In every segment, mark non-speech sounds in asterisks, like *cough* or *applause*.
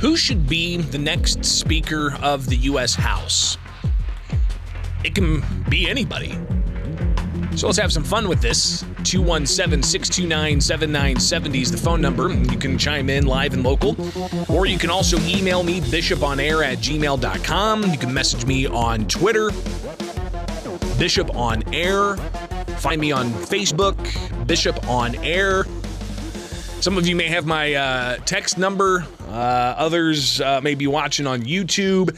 Who should be the next Speaker of the U.S. House? It can be anybody. So let's have some fun with this. 217 629 7970 is the phone number. You can chime in live and local. Or you can also email me, bishoponair at gmail.com. You can message me on Twitter, Bishop on Air. Find me on Facebook, Bishop on Air. Some of you may have my uh, text number. Uh, others uh, may be watching on YouTube.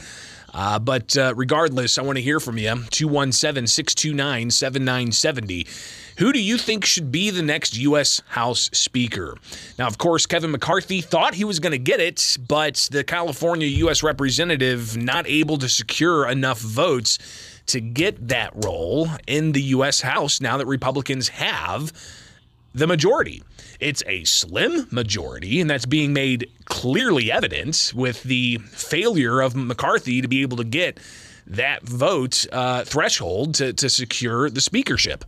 Uh, but uh, regardless, I want to hear from you. 217 629 7970. Who do you think should be the next U.S. House Speaker? Now, of course, Kevin McCarthy thought he was going to get it, but the California U.S. representative not able to secure enough votes to get that role in the U.S. House now that Republicans have the majority. It's a slim majority, and that's being made clearly evident with the failure of McCarthy to be able to get that vote uh, threshold to, to secure the speakership.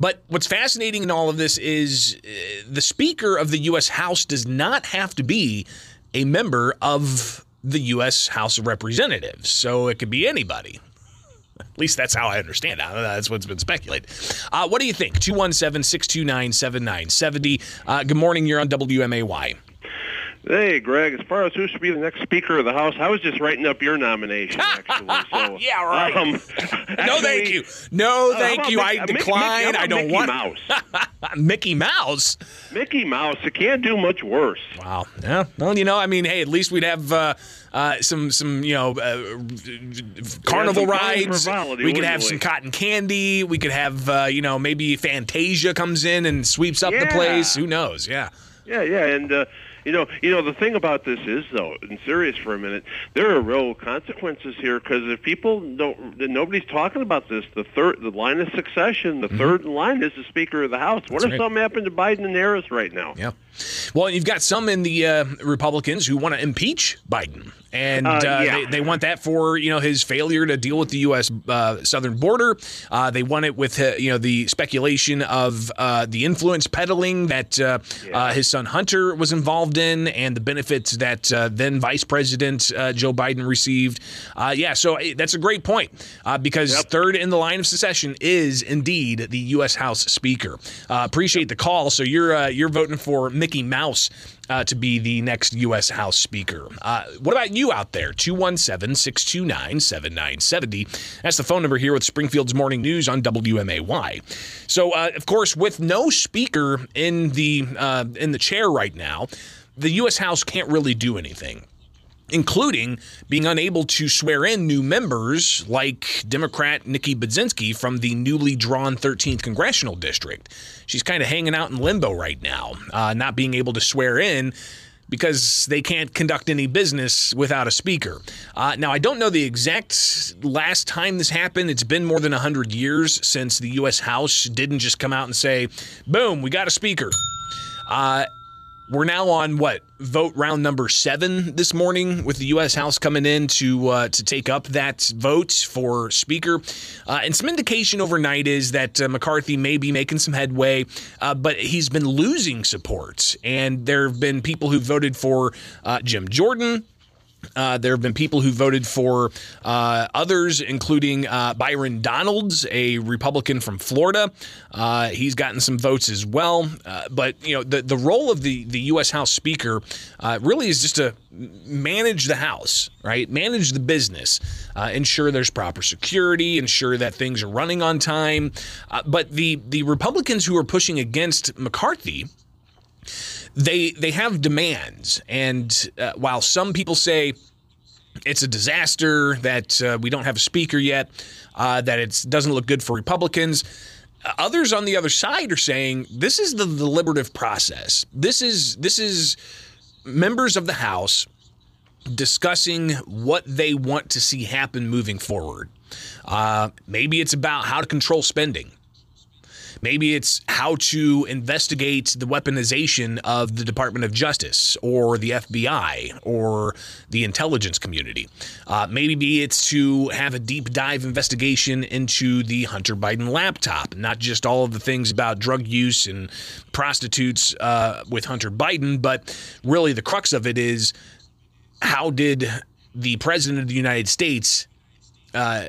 But what's fascinating in all of this is uh, the Speaker of the U.S. House does not have to be a member of the U.S. House of Representatives. So it could be anybody. At least that's how I understand it. That's what's been speculated. Uh, what do you think? 217 629 7970. Uh, good morning. You're on WMAY. Hey, Greg. As far as who should be the next Speaker of the House, I was just writing up your nomination. *laughs* Actually, so yeah, right. Um, *laughs* no, thank you. No, uh, thank how you. about I decline. Mickey- I don't want Mickey want Mouse. *laughs* Mickey Mouse. Mickey Mouse. It can't do much worse. Wow. Yeah. Well, you know, I mean, hey, at least we'd have uh, uh, some some you know uh, carnival some rides. frivolity, We could have some cotton candy. We could have uh, you know maybe Fantasia comes in and sweeps up the place. Who knows? Yeah. Yeah, yeah, and uh, you know, you know, the thing about this is though, and serious for a minute, there are real consequences here because if people don't, nobody's talking about this. The third, the line of succession, the third in line is the Speaker of the House. What Mm-hmm. That's if right. something happened to Biden and Harris right now? Yeah. Well, you've got some in the uh, Republicans who want to impeach Biden, and uh, Uh, yeah. they, they want that for you know his failure to deal with the U.S. Uh, southern border. Uh, they want it with uh, you know the speculation of uh, the influence peddling that uh, uh, his son Hunter was involved in, and the benefits that uh, then Vice President uh, Joe Biden received. Uh, yeah, so uh, that's a great point uh, because Yep. third in the line of succession is indeed the U.S. House Speaker. Uh, appreciate the call. So you're uh, you're voting for Mickey Mouse. Uh, to be the next U.S. House Speaker. Uh, what about you out there? 217 629 7970. That's the phone number here with Springfield's Morning News on WMAY. So, uh, of course, with no speaker in the, uh, in the chair right now, the U.S. House can't really do anything including being unable to swear in new members like Democrat Nikki Budzinski from the newly drawn 13th congressional district. She's kind of hanging out in limbo right now, uh, not being able to swear in. Because they can't conduct any business without a speaker. Uh, now, I don't know the exact last time this happened. It's been more than 100 years since the U.S. House didn't just come out and say, boom, we got a speaker. Uh, we're now on what vote round number seven this morning, with the U.S. House coming in to uh, to take up that vote for Speaker. Uh, and some indication overnight is that uh, McCarthy may be making some headway, uh, but he's been losing support. And there have been people who voted for uh, Jim Jordan. Uh, there have been people who voted for uh, others, including uh, Byron Donalds, a Republican from Florida. Uh, he's gotten some votes as well. Uh, but you know, the the role of the the U.S. House Speaker uh, really is just to manage the House, right? Manage the business, ensure there's proper security, ensure that things are running on time. But the the Republicans who are pushing against McCarthy they they have demands, and uh, while some people say it's a disaster that uh, we don't have a speaker yet, uh, that it doesn't look good for Republicans. uh, Others on the other side are saying this is the deliberative process. This is this is members of the House discussing what they want to see happen moving forward. Uh, maybe it's about how to control spending. Maybe it's how to investigate the weaponization of the Department of Justice or the FBI or the intelligence community. Uh, maybe it's to have a deep dive investigation into the Hunter Biden laptop, not just all of the things about drug use and prostitutes uh, with Hunter Biden, but really the crux of it is how did the president of the United States uh,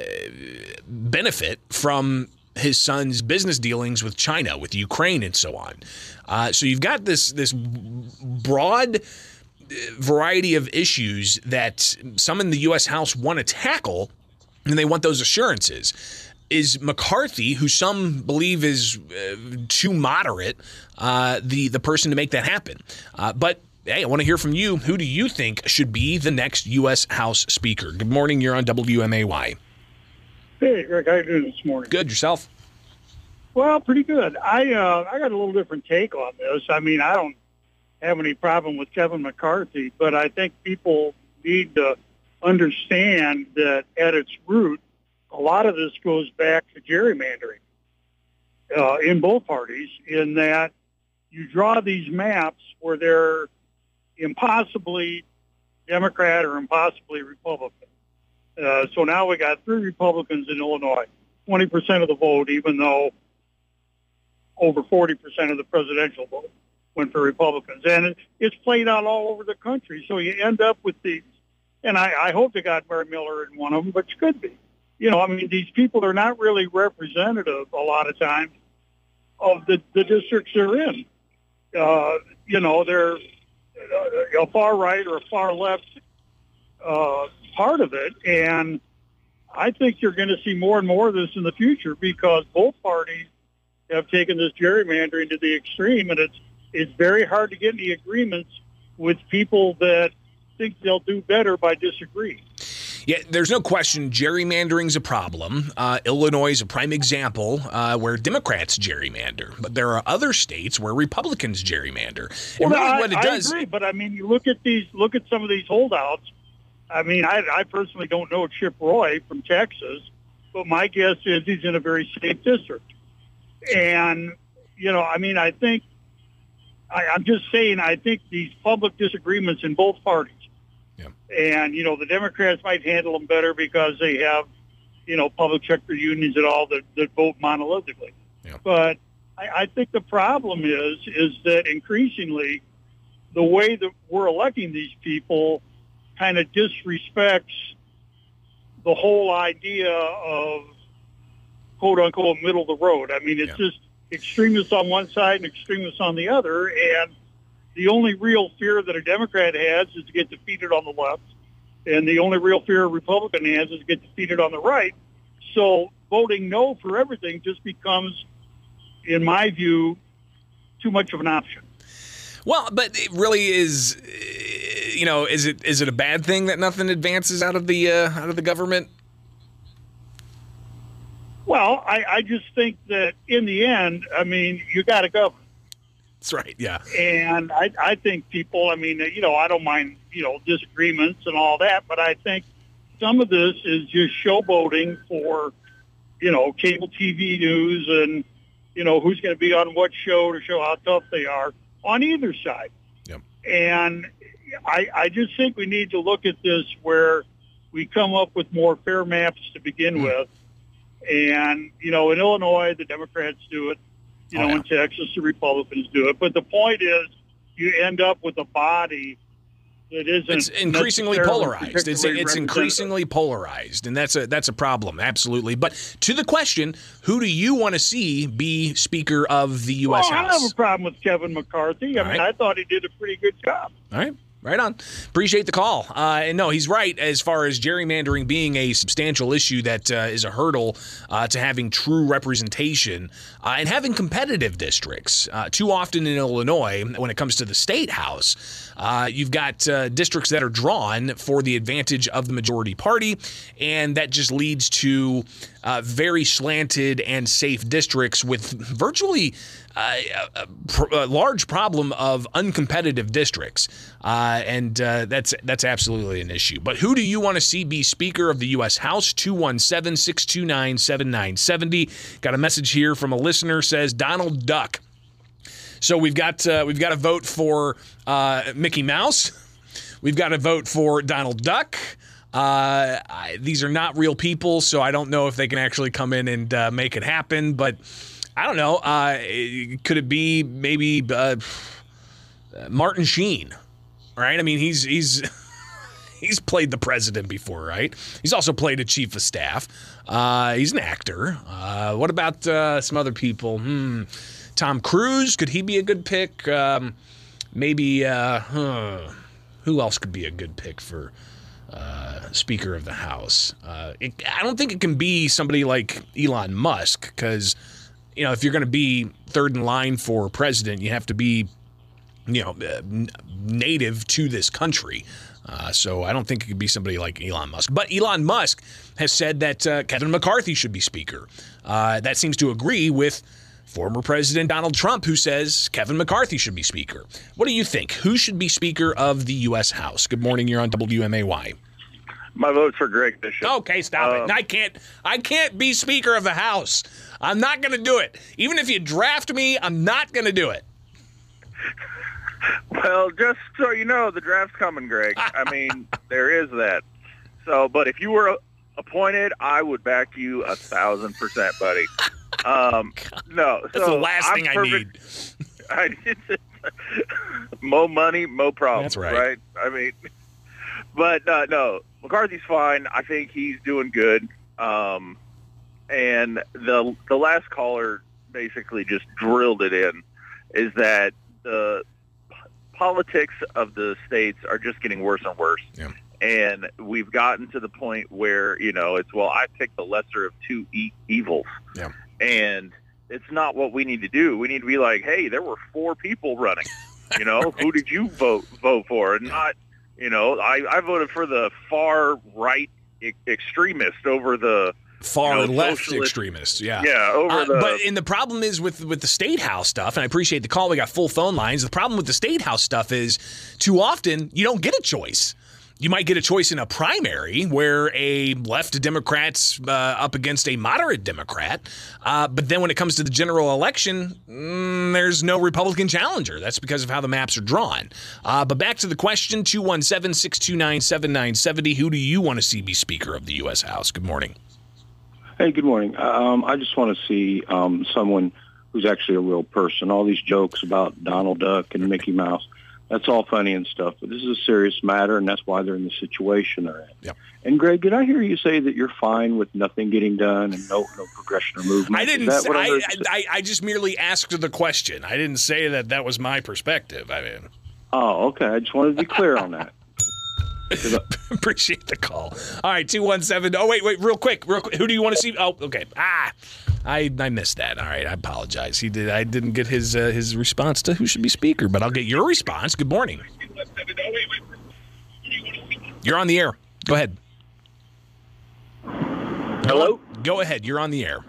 benefit from his son's business dealings with China, with Ukraine, and so on? Uh, so you've got this this broad uh, variety of issues that some in the U.S. House want to tackle, and they want those assurances. Is McCarthy, who some believe is uh, too moderate, uh, the the person to make that happen? Uh, but hey, I want to hear from you. Who do you think should be the next U.S. House Speaker? Good morning. You're on WMAY. Hey, Greg, how you doing this morning? Good yourself. Well, pretty good. I uh, I got a little different take on this. I mean, I don't have any problem with Kevin McCarthy, but I think people need to understand that at its root, a lot of this goes back to gerrymandering uh, in both parties. In that you draw these maps where they're impossibly Democrat or impossibly Republican. Uh, so now we got three Republicans in Illinois, 20% of the vote, even though over 40% of the presidential vote went for Republicans. And it, it's played out all over the country. So you end up with these, and I, I hope they got Mary Miller in one of them, but it could be. You know, I mean, these people are not really representative a lot of times of the, the districts they're in. Uh, you know, they're a far right or a far left uh, part of it. And I think you're going to see more and more of this in the future because both parties have taken this gerrymandering to the extreme, and it's it's very hard to get any agreements with people that think they'll do better by disagreeing. Yeah, there's no question gerrymandering's a problem. Uh, Illinois is a prime example uh, where Democrats gerrymander, but there are other states where Republicans gerrymander. Well, really I, what it does, I agree, but I mean, you look at these, look at some of these holdouts. I mean, I, I personally don't know Chip Roy from Texas, but my guess is he's in a very safe district. And you know, I mean, I think I, I'm just saying, I think these public disagreements in both parties and, you know, the Democrats might handle them better because they have, you know, public sector unions and all that, that vote monolithically. Yeah. But I, I think the problem is, is that increasingly the way that we're electing these people kind of disrespects the whole idea of quote unquote middle of the road. I mean, it's yeah. just extremists on one side and extremists on the other. And the only real fear that a Democrat has is to get defeated on the left, and the only real fear a Republican has is to get defeated on the right. So voting no for everything just becomes, in my view, too much of an option. Well, but it really is, you know, is it is it a bad thing that nothing advances out of the uh, out of the government? Well, I, I just think that in the end, I mean, you got to govern. That's right. Yeah. And I, I think people, I mean, you know, I don't mind, you know, disagreements and all that, but I think some of this is just showboating for, you know, cable TV news and, you know, who's going to be on what show to show how tough they are on either side. Yep. And I, I just think we need to look at this where we come up with more fair maps to begin mm. with. And, you know, in Illinois, the Democrats do it. You oh, know, yeah. in Texas, the Republicans do it. But the point is, you end up with a body that isn't. It's increasingly polarized. It's it's increasingly polarized, and that's a that's a problem, absolutely. But to the question, who do you want to see be Speaker of the U.S. Well, House? I have a problem with Kevin McCarthy. I All mean, right. I thought he did a pretty good job. All right. Right on. Appreciate the call. Uh, and no, he's right as far as gerrymandering being a substantial issue that uh, is a hurdle uh, to having true representation uh, and having competitive districts. Uh, too often in Illinois, when it comes to the state house, uh, you've got districts that are drawn for the advantage of the majority party, and that just leads to very slanted and safe districts with virtually a, a, large problem of uncompetitive districts, uh, and uh, that's that's absolutely an issue. But who do you want to see be Speaker of the U.S. House? 217 629 7970. Got a message here from a listener says Donald Duck. So we've got uh, we've got a vote for uh, Mickey Mouse. We've got a vote for Donald Duck. Uh, I, these are not real people, so I don't know if they can actually come in and uh, make it happen. But I don't know. Uh, could it be maybe uh, Martin Sheen? Right? I mean, he's he's *laughs* he's played the president before, right? He's also played a chief of staff. Uh, he's an actor. Uh, what about uh, some other people? Hmm. Tom Cruise, could he be a good pick? Um, maybe, uh, huh. who else could be a good pick for uh, Speaker of the House? Uh, it, I don't think it can be somebody like Elon Musk because, you know, if you're going to be third in line for president, you have to be, you know, uh, native to this country. Uh, so I don't think it could be somebody like Elon Musk. But Elon Musk has said that uh, Kevin McCarthy should be Speaker. Uh, that seems to agree with former President Donald Trump, who says Kevin McCarthy should be Speaker. What do you think? Who should be Speaker of the U.S. House? Good morning. You're on WMAY. My vote's for Greg Bishop. Okay, stop um, it. I can't. I can't be Speaker of the House. I'm not going to do it. Even if you draft me, I'm not going to do it. Well, just so you know, the draft's coming, Greg. I mean, *laughs* there is that. So, but if you were appointed, I would back you a thousand percent, buddy. Um, *laughs* no, that's so the last I'm thing perfect. *laughs* I need. I mo money, mo problems. That's right. Right. I mean, but uh, no, McCarthy's fine. I think he's doing good. Um, and the the last caller basically just drilled it in, is that the politics of the states are just getting worse and worse. Yeah. And we've gotten to the point where you know it's well, I picked the lesser of two e- evils. Yeah. And it's not what we need to do. We need to be like, hey, there were four people running. You know, *laughs* Right. who did you vote vote for? And not, you know, I, I voted for the far right e- extremist over the Far You know, left socialist- extremists. Yeah. yeah over Uh, the. but and the problem is with with the state house stuff, and I appreciate the call. We got full phone lines. The problem with the state house stuff is too often you don't get a choice. You might get a choice in a primary where a left Democrat's uh, up against a moderate Democrat, uh, but then when it comes to the general election, mm, there's no Republican challenger. That's because of how the maps are drawn. Uh, but back to the question 217 629 7970. Who do you want to see be Speaker of the U.S. House? Good morning. Hey, good morning. Um, I just want to see um, someone who's actually a real person. All these jokes about Donald Duck and Mickey Mouse, that's all funny and stuff, but this is a serious matter, and that's why they're in the situation they're in. Yep. And Greg, did I hear you say that you're fine with nothing getting done and no no progression or movement? I didn't. that Say, what I, I, heard you say? I I just merely asked the question. I didn't say that that was my perspective. I mean, oh, okay. I just wanted to be clear on that. *laughs* appreciate the call. All right, two one seven. Oh wait, wait, real quick, real quick. Who do you want to see? Oh, okay. Ah, I I missed that. All right, I apologize. He did. I didn't get his uh, his response to who should be speaker, but I'll get your response. Good morning. You're on the air. Go ahead. Hello? Go ahead. You're on the air.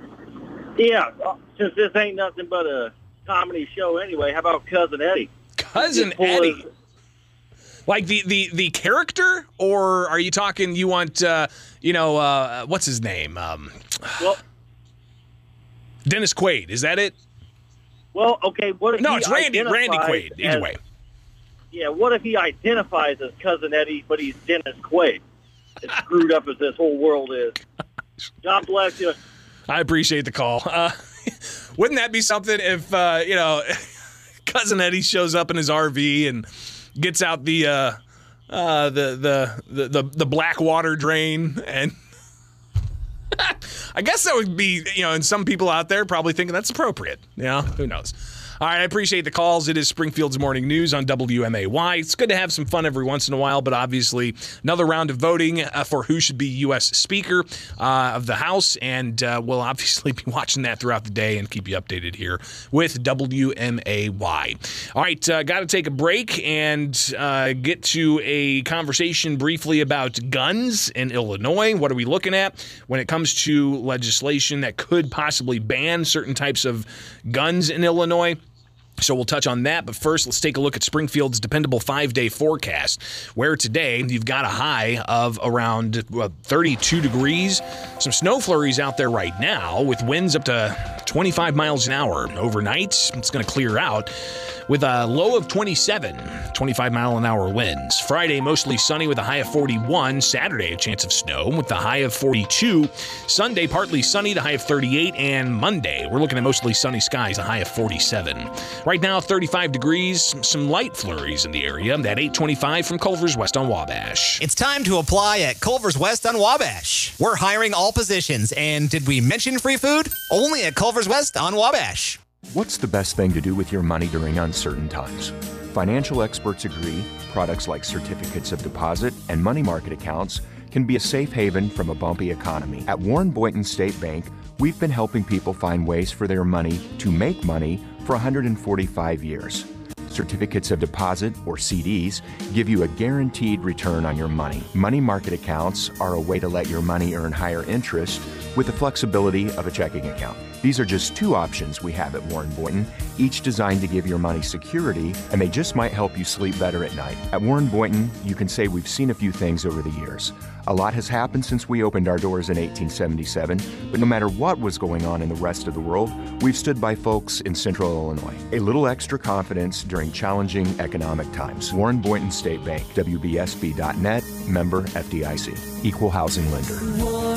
Yeah, uh, since this ain't nothing but a comedy show anyway, how about Cousin Eddie? Cousin Eddie. Like the, the the character, or are you talking? You want uh, you know uh, what's his name? Um, Well, Dennis Quaid. Is that it? well, okay. What if No, it's Randy. Randy Quaid. Either as- way. Yeah, what if he identifies as Cousin Eddie, but he's Dennis Quaid? As screwed up as this whole world is. God bless you. I appreciate the call. Uh, *laughs* wouldn't that be something if uh, you know *laughs* cousin Eddie shows up in his RV and gets out the uh, uh, the, the the the the black water drain and. I guess that would be, you know, and some people out there probably thinking that's appropriate. Yeah, who knows? All right, I appreciate the calls. It is Springfield's Morning News on WMAY. It's good to have some fun every once in a while, but obviously another round of voting uh, for who should be U.S. Speaker uh, of the House, and uh, we'll *laughs* obviously be watching that throughout the day and keep you updated here with WMAY. All right, uh, got to take a break and uh, get to a conversation briefly about guns in Illinois. What are we looking at when it comes to legislation that could possibly ban certain types of guns in Illinois? So we'll touch on that, but first let's take a look at Springfield's dependable five-day forecast, where today you've got a high of around well, 32 degrees. Some snow flurries out there right now, with winds up to 25 miles an hour. Overnight, it's going to clear out with a low of 27, 25 mile an hour winds. Friday, mostly sunny with a high of 41. Saturday, a chance of snow with the high of 42. Sunday, partly sunny, the high of 38. And Monday, we're looking at mostly sunny skies, a high of 47. Right now, 35 degrees, some light flurries in the area. That 825 from Culver's West on Wabash. It's time to apply at Culver's West on Wabash. We're hiring all positions, and did we mention free food? Only at Culver's West on Wabash. What's the best thing to do with your money during uncertain times? Financial experts agree products like certificates of deposit and money market accounts can be a safe haven from a bumpy economy. At Warren Boynton State Bank, we've been helping people find ways for their money to make money for 145 years. Certificates of deposit, or CDs, give you a guaranteed return on your money. Money market accounts are a way to let your money earn higher interest with the flexibility of a checking account. These are just two options we have at Warren Boynton, each designed to give your money security, and they just might help you sleep better at night. At Warren Boynton, you can say we've seen a few things over the years. A lot has happened since we opened our doors in 1877, but no matter what was going on in the rest of the world, we've stood by folks in Central Illinois. A little extra confidence during challenging economic times. Warren Boynton State Bank, WBSB.net, member FDIC, equal housing lender.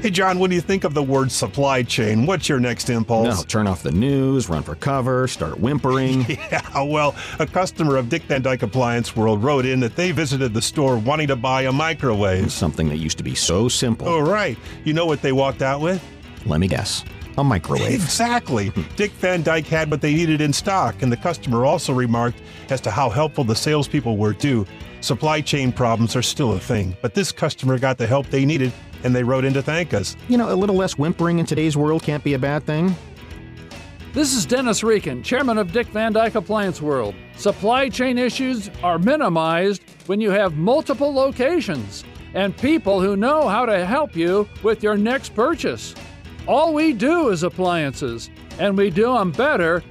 Hey, John, when do you think of the word supply chain, what's your next impulse? No, turn off the news, run for cover, start whimpering. *laughs* Yeah, well, a customer of Dick Van Dyke Appliance World wrote in that they visited the store wanting to buy a microwave. Something that used to be so simple. Oh, right. You know what they walked out with? Let me guess. A microwave. Exactly. *laughs* Dick Van Dyke had what they needed in stock, and the customer also remarked as to how helpful the salespeople were too. Supply chain problems are still a thing, but this customer got the help they needed, and they wrote in to thank us. You know, a little less whimpering in today's world can't be a bad thing. This is Dennis Reekin, chairman of Dick Van Dyke Appliance World. Supply chain issues are minimized when you have multiple locations and people who know how to help you with your next purchase. All we do is appliances, and we do them better